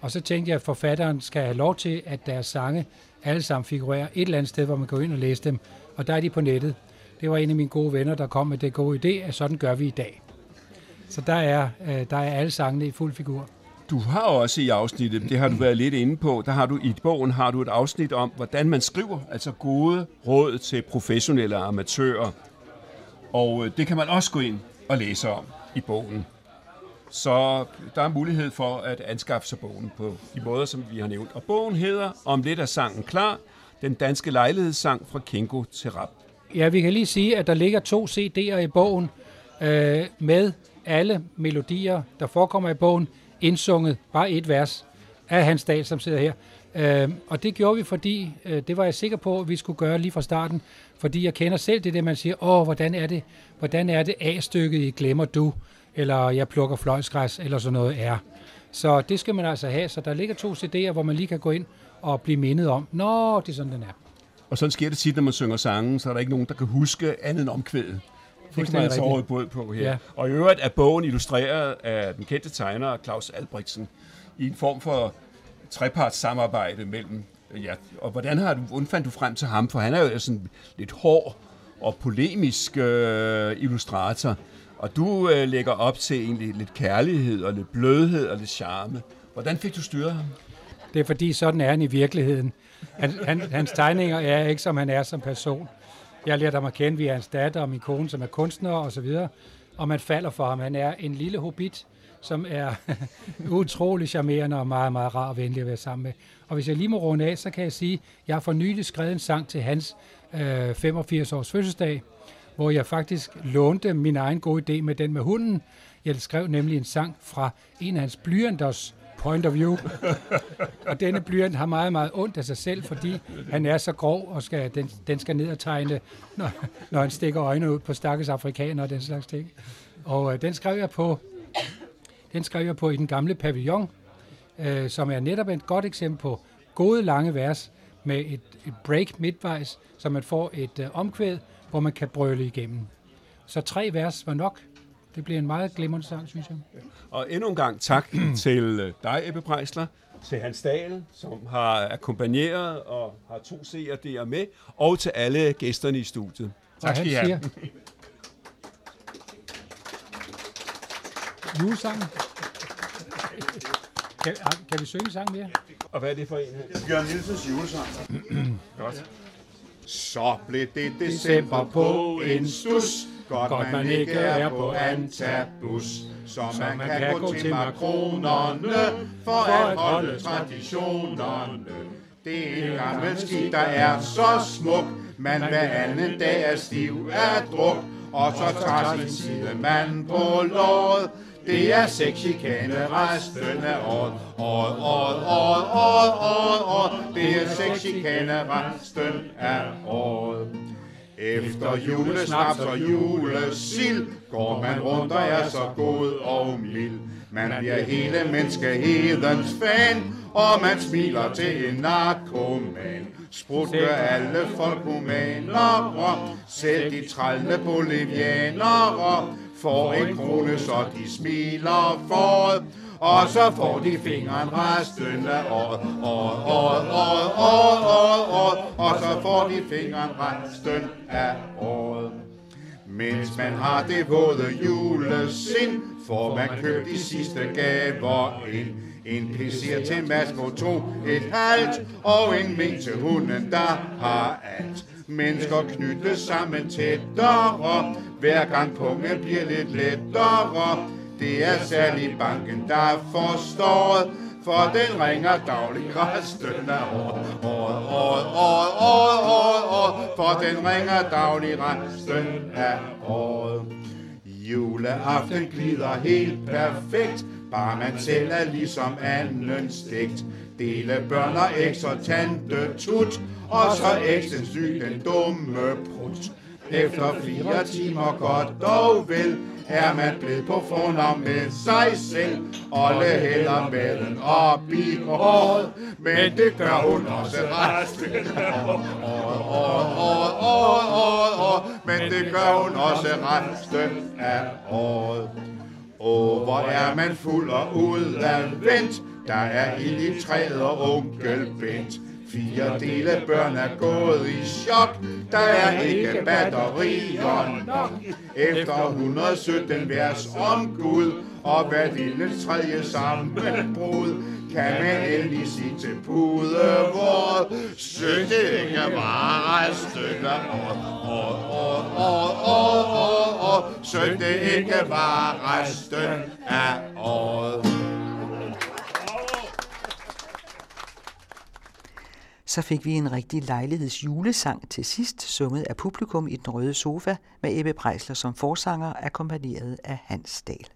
Og så tænkte jeg, at forfatteren skal have lov til, at deres sange alle sammen figurerer et eller andet sted, hvor man går ind og læser dem. Og der er de på nettet. Det var en af mine gode venner, der kom med det gode idé, at sådan gør vi i dag. Så der er, øh, der er alle sangene i fuld figur. Du har også i afsnittet, det har du været lidt inde på, der har du i bogen har du et afsnit om, hvordan man skriver, altså gode råd til professionelle amatører. Og øh, det kan man også gå ind og læse om i bogen. Så der er mulighed for at anskaffe sig bogen på de måder, som vi har nævnt. Og bogen hedder Om lidt er sangen klar, den danske lejlighedssang fra Kingo til Rap. Ja, vi kan lige sige, at der ligger to CD'er i bogen øh, med alle melodier, der forekommer i bogen, indsunget, bare et vers af Hans Dahl, som sidder her. Øh, og det gjorde vi, fordi øh, det var jeg sikker på, at vi skulle gøre lige fra starten, fordi jeg kender selv det, der, man siger, åh, hvordan er det, hvordan er det A-stykket i Glemmer Du? eller jeg plukker fløjsgræs, eller sådan noget er. Så det skal man altså have. Så der ligger to CD'er, hvor man lige kan gå ind og blive mindet om, nå, det er sådan, den er. Og sådan sker det tit, når man synger sangen, så er der ikke nogen, der kan huske andet end omkvædet. Det kan man altså over båd på her. Ja. Og i øvrigt er bogen illustreret af den kendte tegner Claus Albrechtsen i en form for treparts samarbejde mellem Ja, og hvordan har du, hvordan fandt du frem til ham? For han er jo sådan lidt hård og polemisk øh, illustrator. Og du øh, lægger op til egentlig lidt kærlighed og lidt blødhed og lidt charme. Hvordan fik du styret ham? Det er fordi, sådan er han i virkeligheden. Han, han, hans tegninger er ikke, som han er som person. Jeg lærte ham at kende via hans datter og min kone, som er kunstner og så videre. Og man falder for ham. Han er en lille hobbit, som er utrolig charmerende og meget, meget rar og venlig at være sammen med. Og hvis jeg lige må runde af, så kan jeg sige, at jeg har for nylig skrevet en sang til hans øh, 85-års fødselsdag, hvor jeg faktisk lånte min egen gode idé med den med hunden. Jeg skrev nemlig en sang fra en af hans blyanters point of view. og denne blyant har meget, meget ondt af sig selv, fordi han er så grov, og skal, den, den skal ned og tegne, når, når han stikker øjnene ud på stakkels afrikaner og den slags ting. Og øh, den skrev jeg på den skrev jeg på i den gamle pavillon, øh, som er netop et godt eksempel på gode lange vers med et, et break midtvejs, så man får et øh, omkvæd, hvor man kan brøle igennem. Så tre vers var nok. Det bliver en meget glimrende sang, synes jeg. Og endnu en gang tak til øh, dig, Ebbe Preisler, til Hans Dahl, som har akkompagneret og har to CRD'er med, og til alle gæsterne i studiet. Tak skal I have. Julesang. Kan, kan vi synge en sang mere? Og hvad er det for en? Bjørn Nielsens julesang. Godt. Så blev det december på en stus. Godt, Godt man ikke er på antabus. Så man, man kan gå til makronerne for at holde traditionerne. Det er en gammel ski, der er så smuk, man hver anden dag er stiv af druk, og så tager sin side mand på låret, det er sexikane resten af året. Året, året, året, året, året, året. Det er sexikane resten af året. Efter julesnaps og julesild går man rundt og er så god og mild. Man bliver hele menneskehedens fan, og man smiler til en narkoman. Sprutte alle folk humanere, selv de trælne bolivianere, får en krone, så de smiler for og så får de fingeren resten af året, året, året, året, året, året, året, og så får de fingeren resten af året. Mens man har det våde julesind, får man købt de sidste gaver ind. En pisser til Masmo 2, et halvt, og en mink til hunden, der har alt. Mennesker knyttes sammen tættere, hver gang pungen bliver lidt lettere. Det er særlig banken, der forstår, for den ringer daglig resten af året, året, året, året, året, året, året, for den ringer daglig resten af året. Juleaften glider helt perfekt, bare man selv er ligesom anden stegt. Dele børn og eks og tante tut, og så eksen syg den dumme prut. Efter fire timer godt dog vel, er man blevet på fornavn med sig selv. Olle hælder maden op i håret, men det gør hun også resten af året. Men det gør hun også resten af året. Åh, hvor er man fuld og udadvendt, der er ild i træet og onkel Bent. Fire dele børn er gået i chok. Der er ikke batterier nok. Efter 117 vers om Gud og hver lille tredje sammenbrud kan man endelig sige til pude, hvor sødt det ikke af år, år, år, år, år, år, år, sødt det ikke var resten af året. Så fik vi en rigtig lejlighedsjulesang til sidst, sunget af publikum i den røde sofa med Ebbe Prejsler som forsanger, akkompagneret af Hans Dahl.